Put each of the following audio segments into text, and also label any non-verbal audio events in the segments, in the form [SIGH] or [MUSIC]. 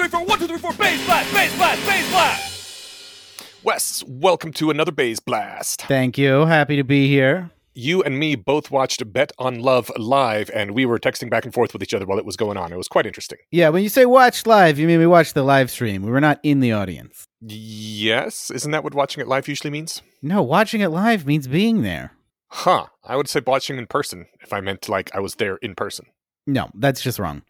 three, four, one, two, three, four, bass blast, bass blast, bass blast. Wes, welcome to another Bayes Blast. Thank you. Happy to be here. You and me both watched Bet on Love live, and we were texting back and forth with each other while it was going on. It was quite interesting. Yeah, when you say watch live, you mean we watched the live stream. We were not in the audience. Yes, isn't that what watching it live usually means? No, watching it live means being there. Huh. I would say watching in person if I meant like I was there in person. No, that's just wrong.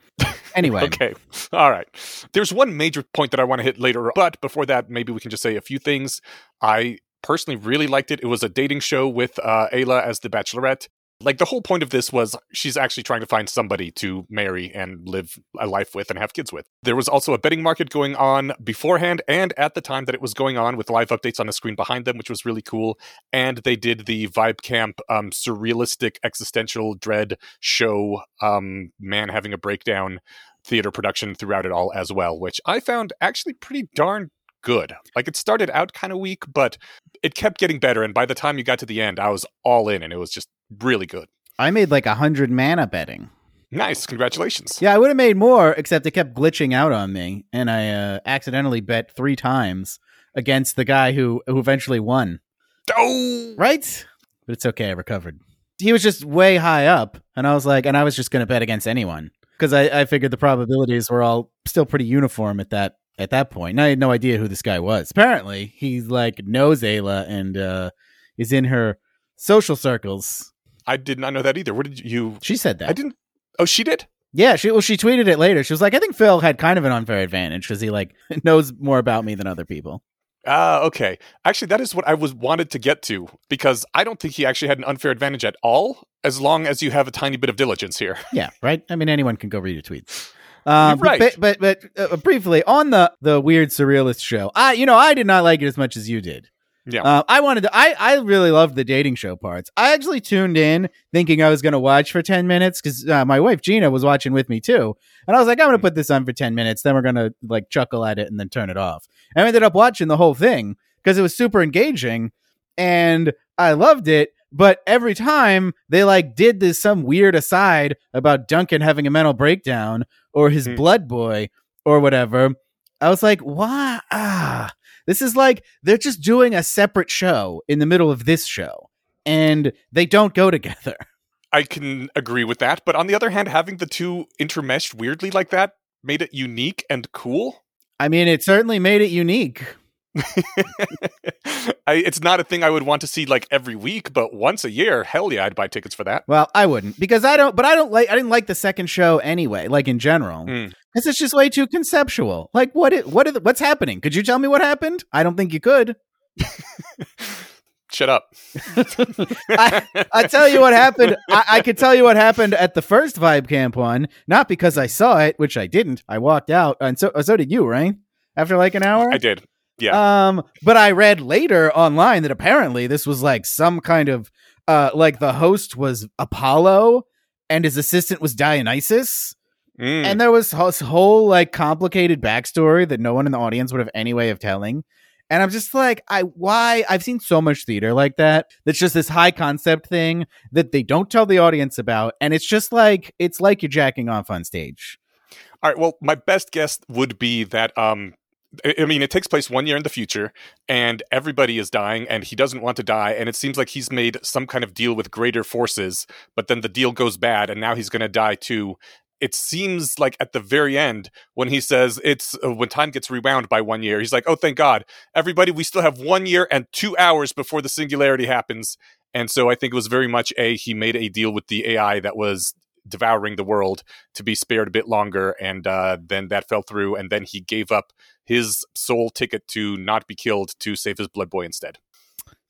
Anyway, Okay. All right. There's one major point that I want to hit later, but before that, maybe we can just say a few things. I personally really liked it. It was a dating show with uh, Aella as the bachelorette. Like the whole point of this was she's actually trying to find somebody to marry and live a life with and have kids with. There was also a betting market going on beforehand and at the time that it was going on with live updates on the screen behind them, which was really cool. And they did the Vibe Camp um, surrealistic existential dread show, um, man having a breakdown theater production throughout it all as well, which I found actually pretty darn good. Like it started out kind of weak, but it kept getting better. And by the time you got to the end, I was all in and it was just really good. I made like a hundred mana betting. Nice. Congratulations. Yeah, I would have made more, except it kept glitching out on me, and I uh, accidentally bet three times against the guy who who eventually won. Oh, Right? But it's okay. I recovered. He was just way high up, and I was like, and I was just going to bet against anyone because I, I figured the probabilities were all still pretty uniform at that at that point. And I had no idea who this guy was. Apparently, he's like knows Aella and uh, is in her social circles. I did not know that either. What did you? She said that. I didn't. Oh, she did. Yeah, she well, she tweeted it later. She was like, I think Phil had kind of an unfair advantage because he like [LAUGHS] knows more about me than other people. Ah, okay. Actually, that is what I was wanted to get to because I don't think he actually had an unfair advantage at all, as long as you have a tiny bit of diligence here. Yeah, [LAUGHS] right. I mean, anyone can go read a tweet. Um, right. But but, but uh, briefly on the the weird surrealist show, I you know I did not like it as much as you did. Yeah. Uh, I wanted to. I I really loved the dating show parts. I actually tuned in thinking I was going to watch for ten minutes because uh, my wife Gina was watching with me too, and I was like, I'm going to put this on for ten minutes. Then we're going to like chuckle at it and then turn it off. And I ended up watching the whole thing because it was super engaging, and I loved it. But every time they like did this some weird aside about Duncan having a mental breakdown or his Hmm. blood boy or whatever, I was like, why? Ah, this is like they're just doing a separate show in the middle of this show, and they don't go together. [LAUGHS] I can agree with that. But on the other hand, having the two intermeshed weirdly like that made it unique and cool. I mean, it certainly made it unique. [LAUGHS] I, it's not a thing I would want to see like every week, but once a year, hell yeah, I'd buy tickets for that. Well, I wouldn't because I don't. But I don't like. I didn't like the second show anyway. Like in general, Hmm. Because it's just way too conceptual. Like what? It, what? Are the, what's happening? Could you tell me what happened? I don't think you could. Shut up. [LAUGHS] I, I tell you what happened. I, I could tell you what happened at the first Vibe Camp one, not because I saw it, which I didn't. I walked out, and so so did you, right? After like an hour, I did. Yeah. Um, but I read later online that apparently this was like some kind of uh, like the host was Apollo, and his assistant was Dionysus, Mm. and there was this whole like complicated backstory that no one in the audience would have any way of telling. And I'm just like, I why I've seen so much theater like that. That's just this high concept thing that they don't tell the audience about, and it's just like it's like you're jacking off on stage. All right. Well, my best guess would be that um I I mean, it takes place one year in the future, and everybody is dying, and he doesn't want to die. And it seems like he's made some kind of deal with greater forces, but then the deal goes bad, and now he's going to die too. It seems like at the very end, when he says it's uh, when time gets rewound by one year, he's like, "Oh, thank God, everybody, we still have one year and two hours before the singularity happens." And so I think it was very much a he made a deal with the AI that was devouring the world to be spared a bit longer, and uh, then that fell through, and then he gave up his sole ticket to not be killed to save his blood boy instead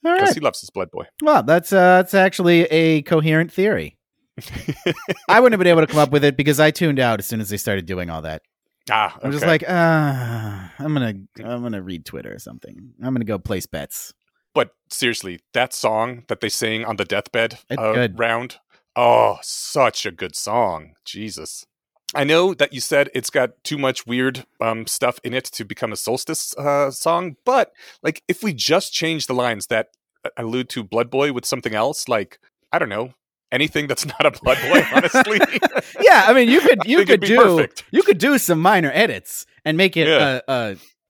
because right. he loves his blood boy. Well, that's uh, that's actually a coherent theory. I wouldn't have been able to come up with it because I tuned out as soon as they started doing all that. Ah, I'm just like, uh, I'm gonna, I'm gonna read Twitter or something. I'm gonna go place bets. but seriously, that song that they sing on the deathbed uh, round, oh, such a good song. Jesus. I know that you said it's got too much weird um, stuff in it to become a solstice uh, song, but like if we just change the lines that allude to Blood Boy with something else, like I don't know, anything that's not a blood boy, [LAUGHS] honestly. yeah, I mean, you could you could do perfect. you could do some minor edits and make it Yeah. a,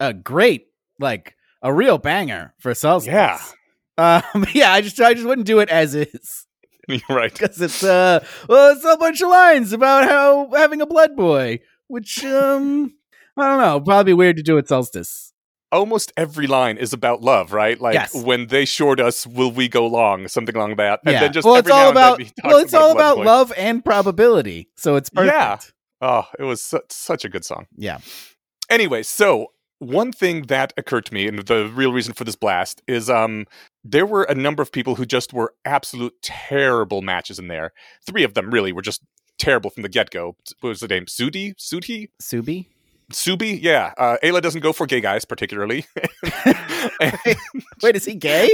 a a great like a real banger for Solstice. Yeah. Um, [LAUGHS] yeah, I just I just wouldn't do it as is [LAUGHS] You're right. because it's uh well it's a bunch of lines about how having a blood boy, which um I don't know, probably weird to do at Solstice. Almost every line is about love, right? Like Yes. when they short us, will we go long? Something along that. And yeah. then just well, every it's all now and then about well, it's all about boy. love and probability, so it's perfect. Yeah. Oh, it was su- such a good song. Yeah. Anyway, so one thing that occurred to me, and the real reason for this blast is um there were a number of people who just were absolute terrible matches in there. Three of them really were just terrible from the get go. What was the name? Sudi? Sudi? Subi. Subi? Yeah. Uh, Aella doesn't go for gay guys particularly. [LAUGHS] And- Wait, is he gay?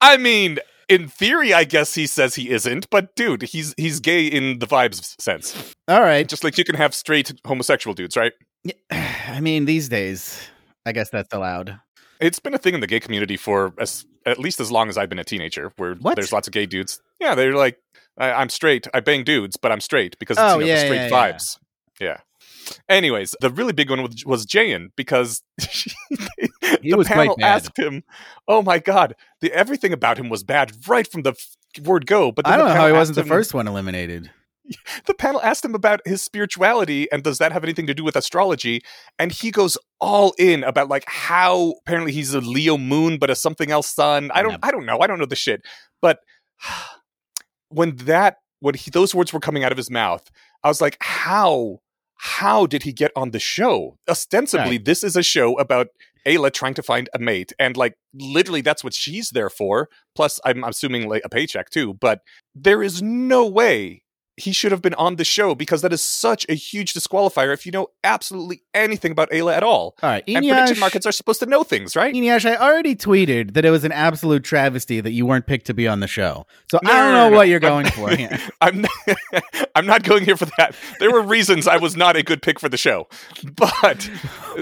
I mean, in theory, I guess he says he isn't, but dude, he's he's gay in the vibes sense. All right. Just like you can have straight homosexual dudes, right? Yeah, [SIGHS] I mean, these days, I guess that's allowed. It's been a thing in the gay community for as, at least as long as I've been a teenager, where What? there's lots of gay dudes. Yeah, they're like, I, I'm straight. I bang dudes, but I'm straight because it's Oh, you know, yeah, the straight yeah. vibes. Yeah. Anyways, the really big one was, was Jayan because [LAUGHS] He the was panel asked him, "Oh my god, the everything about him was bad right from the f- word go." But I don't know how he wasn't asked the first one eliminated. [LAUGHS] the panel asked him about his spirituality and does that have anything to do with astrology? And he goes all in about like how apparently he's a leo moon but a something else sun. I don't i don't know. I don't know the shit. But [SIGHS] when that when he, those words were coming out of his mouth i was like how how did he get on the show ostensibly Right. this is a show about Aella trying to find a mate, and like literally, that's what she's there for. Plus, I'm assuming like a paycheck too. But there is no way he should have been on the show because that is such a huge disqualifier if you know absolutely anything about Aella at all. All right, And prediction markets are supposed to know things, right? Eneasz, I already tweeted that it was an absolute travesty that you weren't picked to be on the show. So No, I don't no, know no, what no. you're going [LAUGHS] for here. I'm not, [LAUGHS] I'm not going here for that. There were reasons I was not a good pick for the show, [LAUGHS] but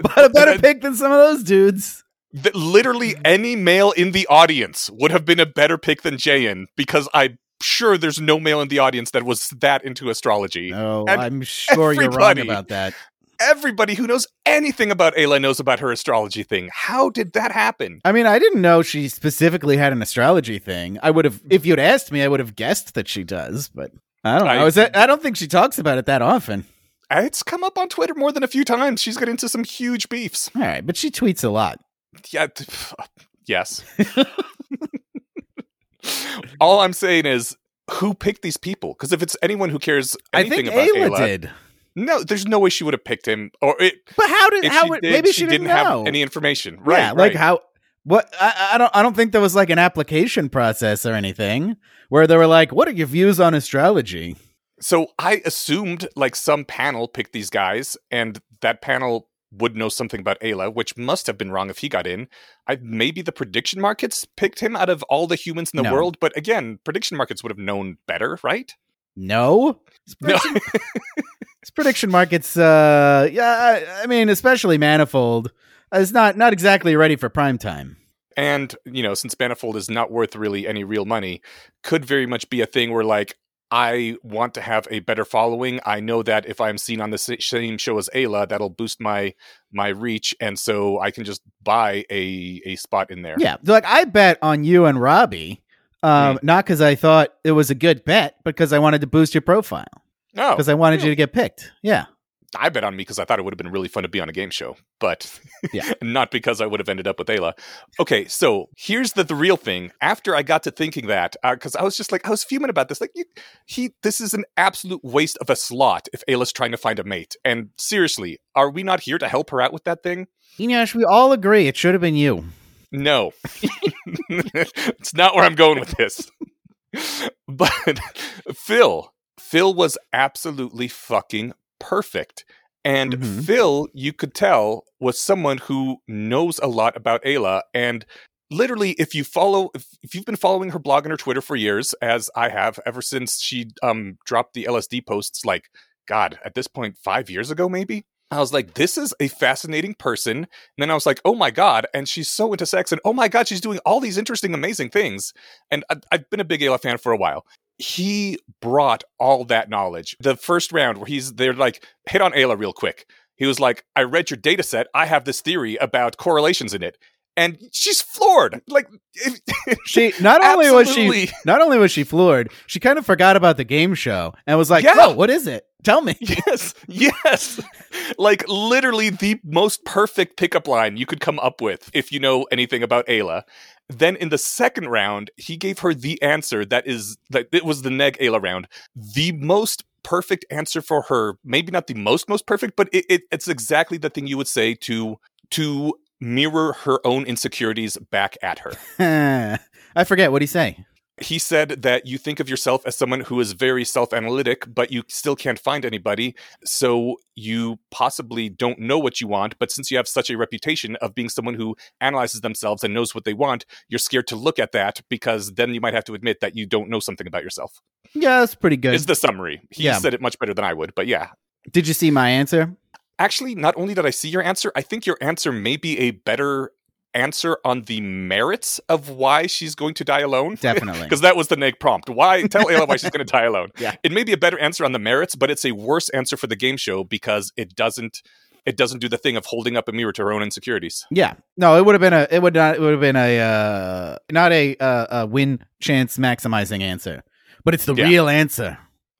but a better pick than some of those dudes. th- literally any male in the audience would have been a better pick than Jayan because I'm sure there's no male in the audience that was that into astrology. No, And I'm sure you're wrong about that. Everybody who knows anything about Aella knows about her astrology thing. How did that happen? I mean, I didn't know she specifically had an astrology thing. I would have, if you'd asked me, I would have guessed that she does, but I don't know. I- Is that, I don't think she talks about it that often. It's come up on Twitter more than a few times. She's got into some huge beefs. All right, but she tweets a lot. Yeah, [SIGHS] yes. [LAUGHS] [LAUGHS] All I'm saying is, who picked these people? Because if it's anyone who cares I anything think about Aella Aella, did. no, there's no way she would have picked him. Or it, But how did how she did, maybe she, she, didn't, know. have any information. Right? yeah, like right. how what I, I don't I don't think there was like an application process or anything where they were like, "What are your views on astrology?" So I assumed like some panel picked these guys, and that panel would know something about Aella, which must have been wrong if he got in. I maybe the prediction markets picked him out of all the humans in the No. world, but again, prediction markets would have known better, right? No, It's No. prediction, [LAUGHS] it's prediction markets. Uh, yeah, I, I mean, especially Manifold is not not exactly ready for prime time. and you know, since Manifold is not worth really any real money, could very much be a thing where like I want to have a better following. I know that if I'm seen on the same show as Aella, that'll boost my my reach, and so I can just buy a a spot in there. Yeah, like I bet on you and Robbie, um, Hmm. not because I thought it was a good bet, but because I wanted to boost your profile, Oh, because I wanted you to get picked. Yeah, I bet on me because I thought it would have been really fun to be on a game show, but Yeah. [LAUGHS] not because I would have ended up with Aella. Okay, so here's the, the real thing. After I got to thinking that, uh, because I was just like, I was fuming about this. Like, you, he, this is an absolute waste of a slot if Aella's trying to find a mate. And seriously, are we not here to help her out with that thing? Eneasz, we all agree it should have been you. No, [LAUGHS] it's not where I'm going with this. [LAUGHS] but Phil, Phil was absolutely fucking perfect. And Mhm. Phil, you could tell, was someone who knows a lot about Aella. And literally, if you follow, if, if you've been following her blog and her Twitter for years, as I have ever since she um dropped the LSD posts, like God, at this point, five years ago, maybe. I was like, this is a fascinating person. And then I was like, oh my God. And she's so into sex. And oh my God, she's doing all these interesting, amazing things. And I, I've been a big Aella fan for a while. He brought all that knowledge. The first round where he's they're like, hit on Aella real quick. He was like, I read your data set. I have this theory about correlations in it. And she's floored. Like [LAUGHS] she not only was she not only was she floored, she kind of forgot about the game show and was like, Yeah. "Oh, what is it? Tell me." [LAUGHS] Yes, yes. like literally the most perfect pickup line you could come up with if you know anything about Aella. Then in the second round, he gave her the answer that is that it was the neg Aella round. The most perfect answer for her. Maybe not the most most perfect, but it, it, it's exactly the thing you would say to to mirror her own insecurities back at her. [LAUGHS] I forget what he say. He said that you think of yourself as someone who is very self-analytic but you still can't find anybody so you possibly don't know what you want but since you have such a reputation of being someone who analyzes themselves and knows what they want you're scared to look at that because then you might have to admit that you don't know something about yourself Yeah, that's pretty good. is the summary he Yeah. said it much better than i would but yeah Did you see my answer? actually not only did i see your answer i think your answer may be a better answer on the merits of why she's going to die alone [LAUGHS] Definitely. because that was the neg prompt. Why [LAUGHS] tell Aella why she's going to die alone? Yeah. it may be a better answer on the merits, but it's a worse answer for the game show because it doesn't it doesn't do the thing of holding up a mirror to her own insecurities. Yeah. No, it would have been a it would not it would have been a uh not a uh, a win chance maximizing answer. But it's the Yeah. real answer.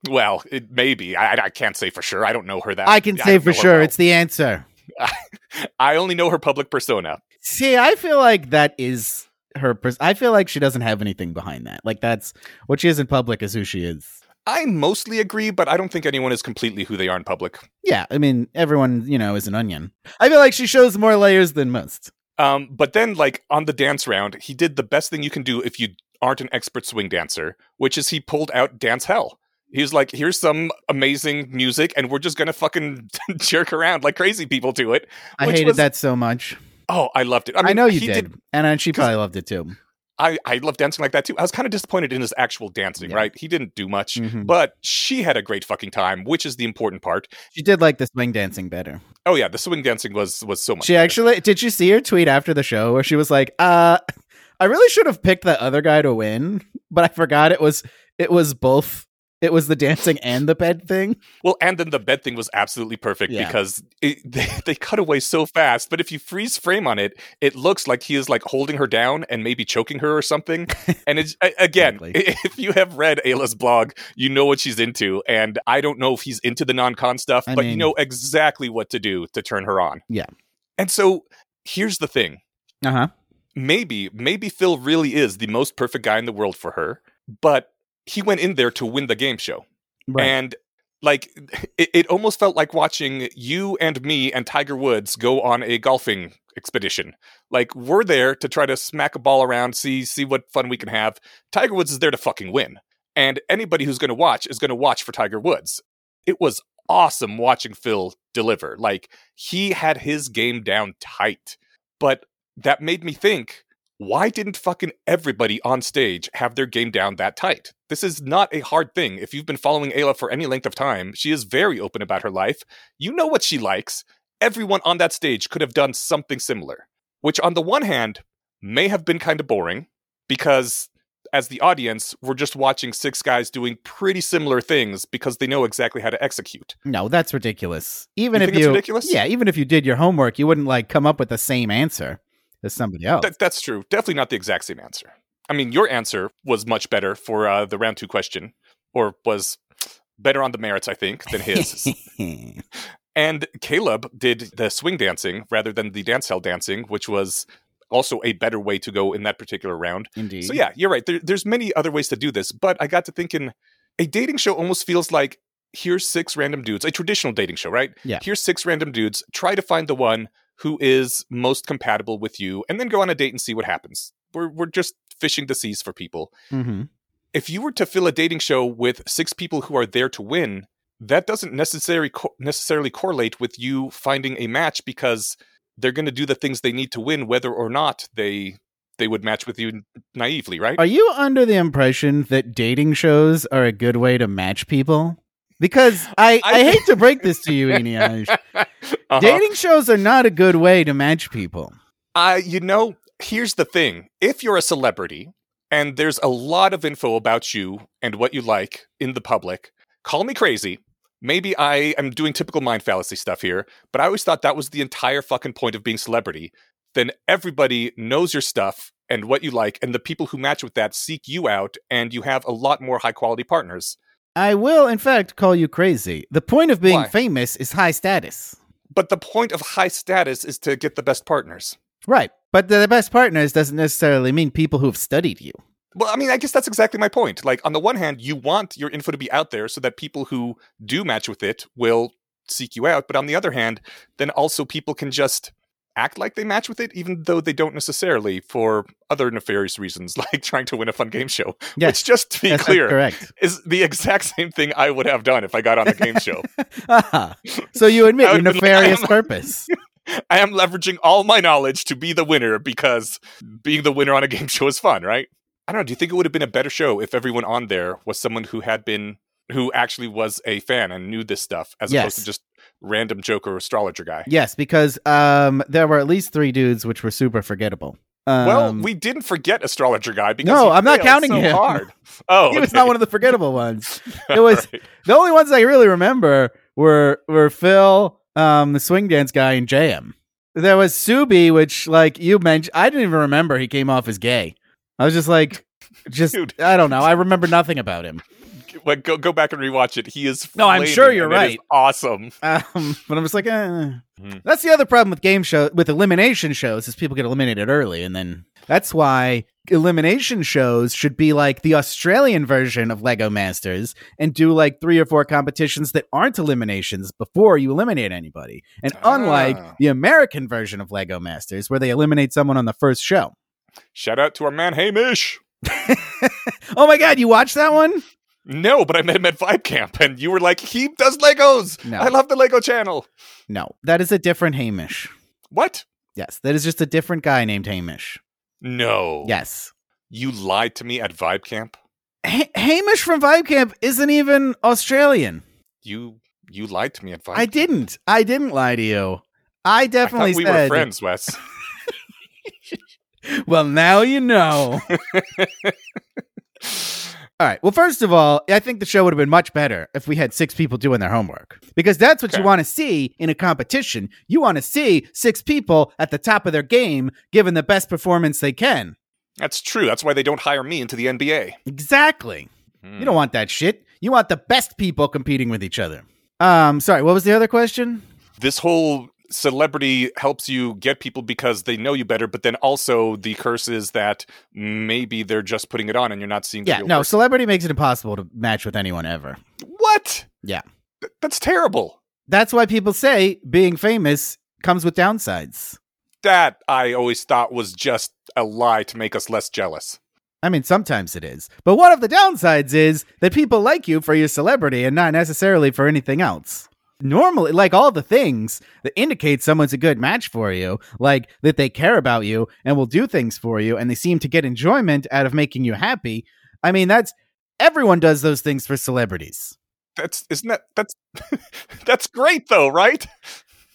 Well, it may be. I, I can't say for sure. I don't know her that. I can say don't for sure well. it's the answer. [LAUGHS] I only know her public persona. See, I feel like that is her pers- I feel like she doesn't have anything behind that. Like that's what she is in public is who she is. I mostly agree, but I don't think anyone is completely who they are in public. Yeah, I mean everyone, you know, is an onion. I feel like she shows more layers than most. Um, but then, like on the dance round, he did the best thing you can do if you aren't an expert swing dancer, which is he pulled out Dance Hell. He's like, here's some amazing music, and we're just gonna fucking [LAUGHS] jerk around like crazy people do it. I hated was- that so much. Oh, I loved it. I, I, know you he did. and she probably loved it too. I, I love dancing like that too. I was kind of disappointed in his actual dancing, Yeah. right? He didn't do much, Mhm. but she had a great fucking time, which is the important part. She did like the swing dancing better. Oh yeah, the swing dancing was was so much. She better. actually did you see her tweet after the show where she was like, uh [LAUGHS] I really should have picked that other guy to win, but I forgot it was it was both it was the dancing and the bed thing. Well, and then the bed thing was absolutely perfect Yeah. because it, [LAUGHS] they, they cut away so fast. But if you freeze frame on it, it looks like he is like holding her down and maybe choking her or something. [LAUGHS] and it's again, Exactly. if you have read Aella's blog, you know what she's into. And I don't know if he's into the non-con stuff, I but you know exactly what to do to turn her on. Yeah. And so here's the thing: Uh-huh. maybe maybe Phil really is the most perfect guy in the world for her, but he went in there to win the game show. Right. And like [LAUGHS] it, it almost felt like watching you and me and Tiger Woods go on a golfing expedition. Like we're there to try to smack a ball around, see see what fun we can have. Tiger Woods is there to fucking win. And anybody who's going to watch is going to watch for Tiger Woods. It was awesome watching Phil deliver. Like he had his game down tight. But that made me think why didn't fucking everybody on stage have their game down that tight? This is not a hard thing. If you've been following Aella for any length of time, she is very open about her life. You know what she likes. Everyone on that stage could have done something similar, which on the one hand may have been kind of boring because as the audience, we're just watching six guys doing pretty similar things because they know exactly how to execute. no, that's ridiculous. Even You if you ridiculous? Yeah, even if you did your homework, you wouldn't like come up with the same answer as somebody else. That, that's true. Definitely not the exact same answer. I mean, your answer was much better for uh, the round two question, or was better on the merits, I think, than his. [LAUGHS] and Caleb did the swing dancing rather than the dance hell dancing, which was also a better way to go in that particular round. Indeed. So yeah, you're right. There, there's many other ways to do this, but I got to thinking, a dating show almost feels like here's six random dudes, a traditional dating show, right? Yeah. Here's six random dudes. Try to find the one who is most compatible with you, and then go on a date and see what happens. We're we're just fishing the seas for people. hmm If you were to fill a dating show with six people who are there to win, that doesn't necessarily co- necessarily correlate with you finding a match because they're going to do the things they need to win, whether or not they they would match with you naively, right? Are you under the impression that dating shows are a good way to match people? Because [LAUGHS] I, I, I- hate to break this to you, [LAUGHS] Eneasz. Uh-huh. Dating shows are not a good way to match people. Uh, you know, here's the thing: if you're a celebrity and there's a lot of info about you and what you like in the public. Call me crazy. Maybe I am doing typical mind fallacy stuff here, but I always thought that was the entire fucking point of being celebrity. Then everybody knows your stuff and what you like, and the people who match with that seek you out, and you have a lot more high quality partners. I will, in fact, call you crazy. The point of being Why? famous is high status. But the point of high status is to get the best partners. Right. But the best partners doesn't necessarily mean people who've studied you. Well, I mean, I guess that's exactly my point. Like, on the one hand, you want your info to be out there so that people who do match with it will seek you out. But on the other hand, then also people can just act like they match with it, even though they don't necessarily for other nefarious reasons, [LAUGHS] like trying to win a fun game show. Yes. Which, just to be clear, correct. is the exact [LAUGHS] same thing I would have done if I got on a game show. Ah, [LAUGHS] so you admit your would've like, nefarious purpose. I am leveraging all my knowledge to be the winner because being the winner on a game show is fun, right? I don't know. Do you think it would have been a better show if everyone on there was someone who had been, who actually was a fan and knew this stuff, as Yes. opposed to just random joker astrologer guy? Yes, because um, there were at least three dudes which were super forgettable. Um, well, we didn't forget astrologer guy because No, I'm not counting so him. hard. [LAUGHS] Oh, he was not one of the forgettable ones. [LAUGHS] It was Alright. the only ones I really remember were were Phil, um, the swing dance guy, and JM. There was Subi, which like you mentioned, I didn't even remember he came off as gay. I was just like, just Dude. I don't know. I remember nothing about him. [LAUGHS] Well, go go back and rewatch it. He is. No, I'm sure you're and it is right. awesome. Um, but I'm just like, eh. Hmm. that's the other problem with game show with elimination shows is people get eliminated early, and then that's why elimination shows should be like the Australian version of Lego Masters and do like three or four competitions that aren't eliminations before you eliminate anybody. And unlike Ah. the American version of Lego Masters, where they eliminate someone on the first show. Shout out to our man Hamish. [LAUGHS] Oh my God, you watched that one? No, but I met him at Vibe Camp, and you were like, he does Legos. No. I love the Lego channel. No, that is a different Hamish. What? Yes, that is just a different guy named Hamish. No. Yes. You lied to me at Vibe Camp. Ha- Hamish from Vibe Camp isn't even Australian. You you lied to me at Vibe. I didn't. I didn't lie to you. I I definitely thought we said. were friends, Wes. [LAUGHS] [LAUGHS] Well, now you know. [LAUGHS] all right. Well, first of all, I think the show would have been much better if we had six people doing their homework because that's what you want to see in a competition. You want to see six people at the top of their game giving the best performance they can. That's true. That's why they don't hire me into the NBA. Exactly. Hmm. You don't want that shit. You want the best people competing with each other. Um, sorry, what was the other question? This whole celebrity helps you get people because they know you better, but then also the curse is that maybe they're just putting it on and you're not seeing the Yeah, no, person. celebrity makes it impossible to match with anyone ever. What? Yeah. Th- that's terrible. That's why people say being famous comes with downsides. That I always thought was just a lie to make us less jealous. I mean, sometimes it is. But one of the downsides is that people like you for your celebrity and not necessarily for anything else. Normally, like all the things that indicate someone's a good match for you, like that they care about you and will do things for you and they seem to get enjoyment out of making you happy. I mean, that's everyone does those things for celebrities. That's isn't that that's [LAUGHS] that's great though, right?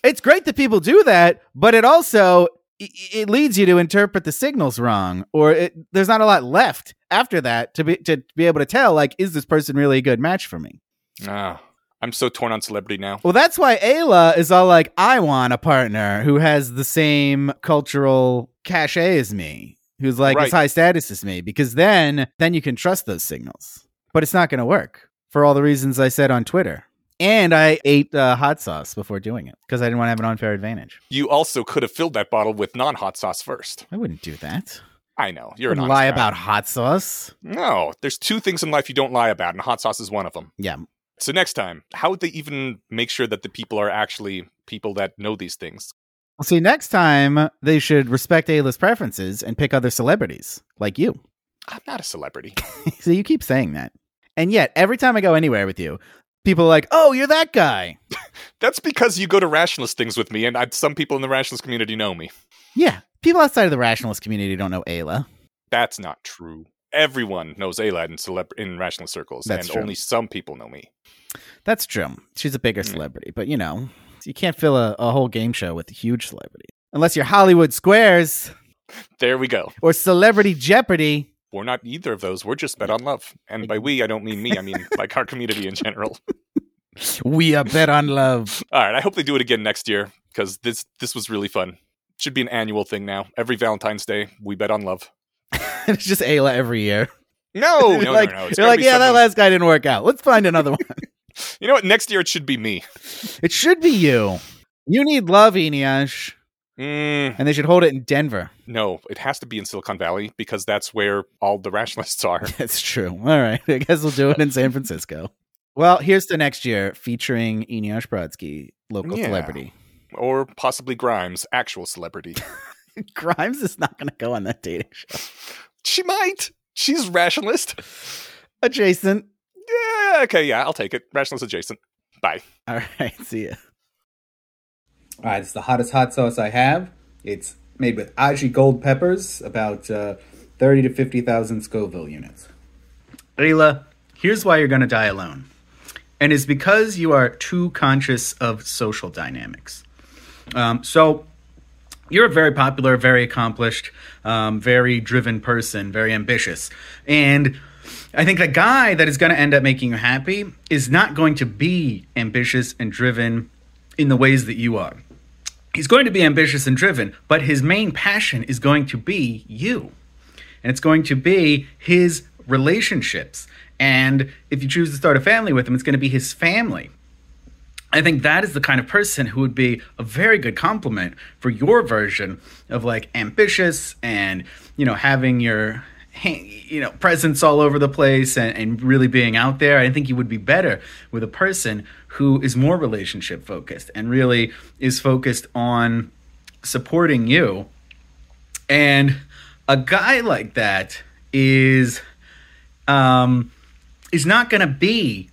It's great that people do that, but it also i- it leads you to interpret the signals wrong, or it, there's not a lot left after that to be to be able to tell like is this person really a good match for me? Ah, I'm so torn on celebrity now. Well, that's why Aella is all like, I want a partner who has the same cultural cachet as me, who's like Right. as high status as me, because then then you can trust those signals. But it's not going to work for all the reasons I said on Twitter. And I ate uh, hot sauce before doing it because I didn't want to have an unfair advantage. You also could have filled that bottle with non-hot sauce first. I wouldn't do that. I know you're an lie guy. about hot sauce. No, there's two things in life you don't lie about, and hot sauce is one of them. Yeah. So next time, how would they even make sure that the people are actually people that know these things? Well, see, next time they should respect A-list preferences and pick other celebrities like you. I'm not a celebrity. [LAUGHS] so you keep saying that. And yet, every time I go anywhere with you, people are like, oh, you're that guy. [LAUGHS] That's because you go to rationalist things with me, and I, some people in the rationalist community know me. Yeah. People outside of the rationalist community don't know Aella. That's not true. Everyone knows Aella in, celeb- in rationalist circles, That's and true. only some people know me. That's true. She's a bigger Hmm. celebrity, but you know, you can't fill a, a whole game show with a huge celebrity. Unless you're Hollywood Squares There we go. or Celebrity Jeopardy. we're not either of those. We're just bet on love. And by we, I don't mean me. I mean [LAUGHS] like our community in general. We are bet on love. [LAUGHS] All right. I hope they do it again next year because this this was really fun. Should be an annual thing now. Every Valentine's Day, we bet on love. [LAUGHS] it's just Aella every year. [LAUGHS] No, [LAUGHS] no, like, no, no. It's you're like, yeah, that last guy didn't work out. Let's find another one. You know what? Next year it should be me. it should be you. You need love, Eneasz, Mm, and they should hold it in Denver. no, it has to be in Silicon Valley because that's where all the rationalists are. That's true. All right. I guess we'll do it in San Francisco. Well, here's the next year featuring Eneasz Brodsky, local Yeah. celebrity. or possibly Grimes, actual celebrity. Grimes is not going to go on that dating show. She might. She's rationalist. Adjacent. Yeah, okay, yeah, I'll take it. Rationalist adjacent. Bye. All right. [LAUGHS] See ya. All right, it's the hottest hot sauce I have. It's made with Aji gold peppers, about uh, 30 to 50,000 Scoville units. Aella, here's why you're going to die alone. And it's because you are too conscious of social dynamics. Um, so, you're a very popular, very accomplished, um, very driven person, very ambitious. And I think the guy that is going to end up making you happy is not going to be ambitious and driven in the ways that you are. He's going to be ambitious and driven, but his main passion is going to be you. And it's going to be his relationships. And if you choose to start a family with him, it's going to be his family. I think that is the kind of person who would be a very good complement for your version of like ambitious and you know having your you know presence all over the place and, and really being out there. I think you would be better with a person who is more relationship focused and really is focused on supporting you. And a guy like that is um, is not going to be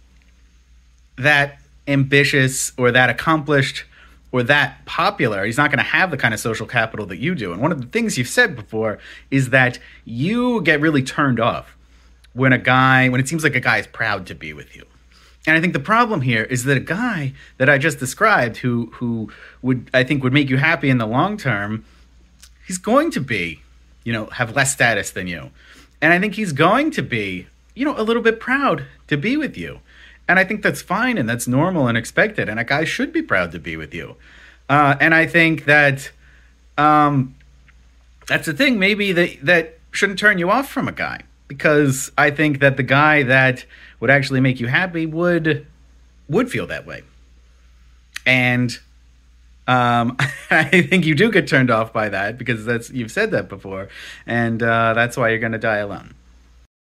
that ambitious or that accomplished or that popular. He's not going to have the kind of social capital that you do. And one of the things you've said before is that you get really turned off when a guy, when it seems like a guy is proud to be with you. And I think the problem here is that a guy that I just described, who who would I think would make you happy in the long term, he's going to be, you know, have less status than you. And I think he's going to be, you know, a little bit proud to be with you. And I think that's fine and that's normal and expected. And a guy should be proud to be with you. Uh, and I think that um, that's the thing, maybe that, that shouldn't turn you off from a guy. Because I think that the guy that would actually make you happy would would feel that way. And um, [LAUGHS] I think you do get turned off by that because that's you've said that before, and uh, that's why you're going to die alone.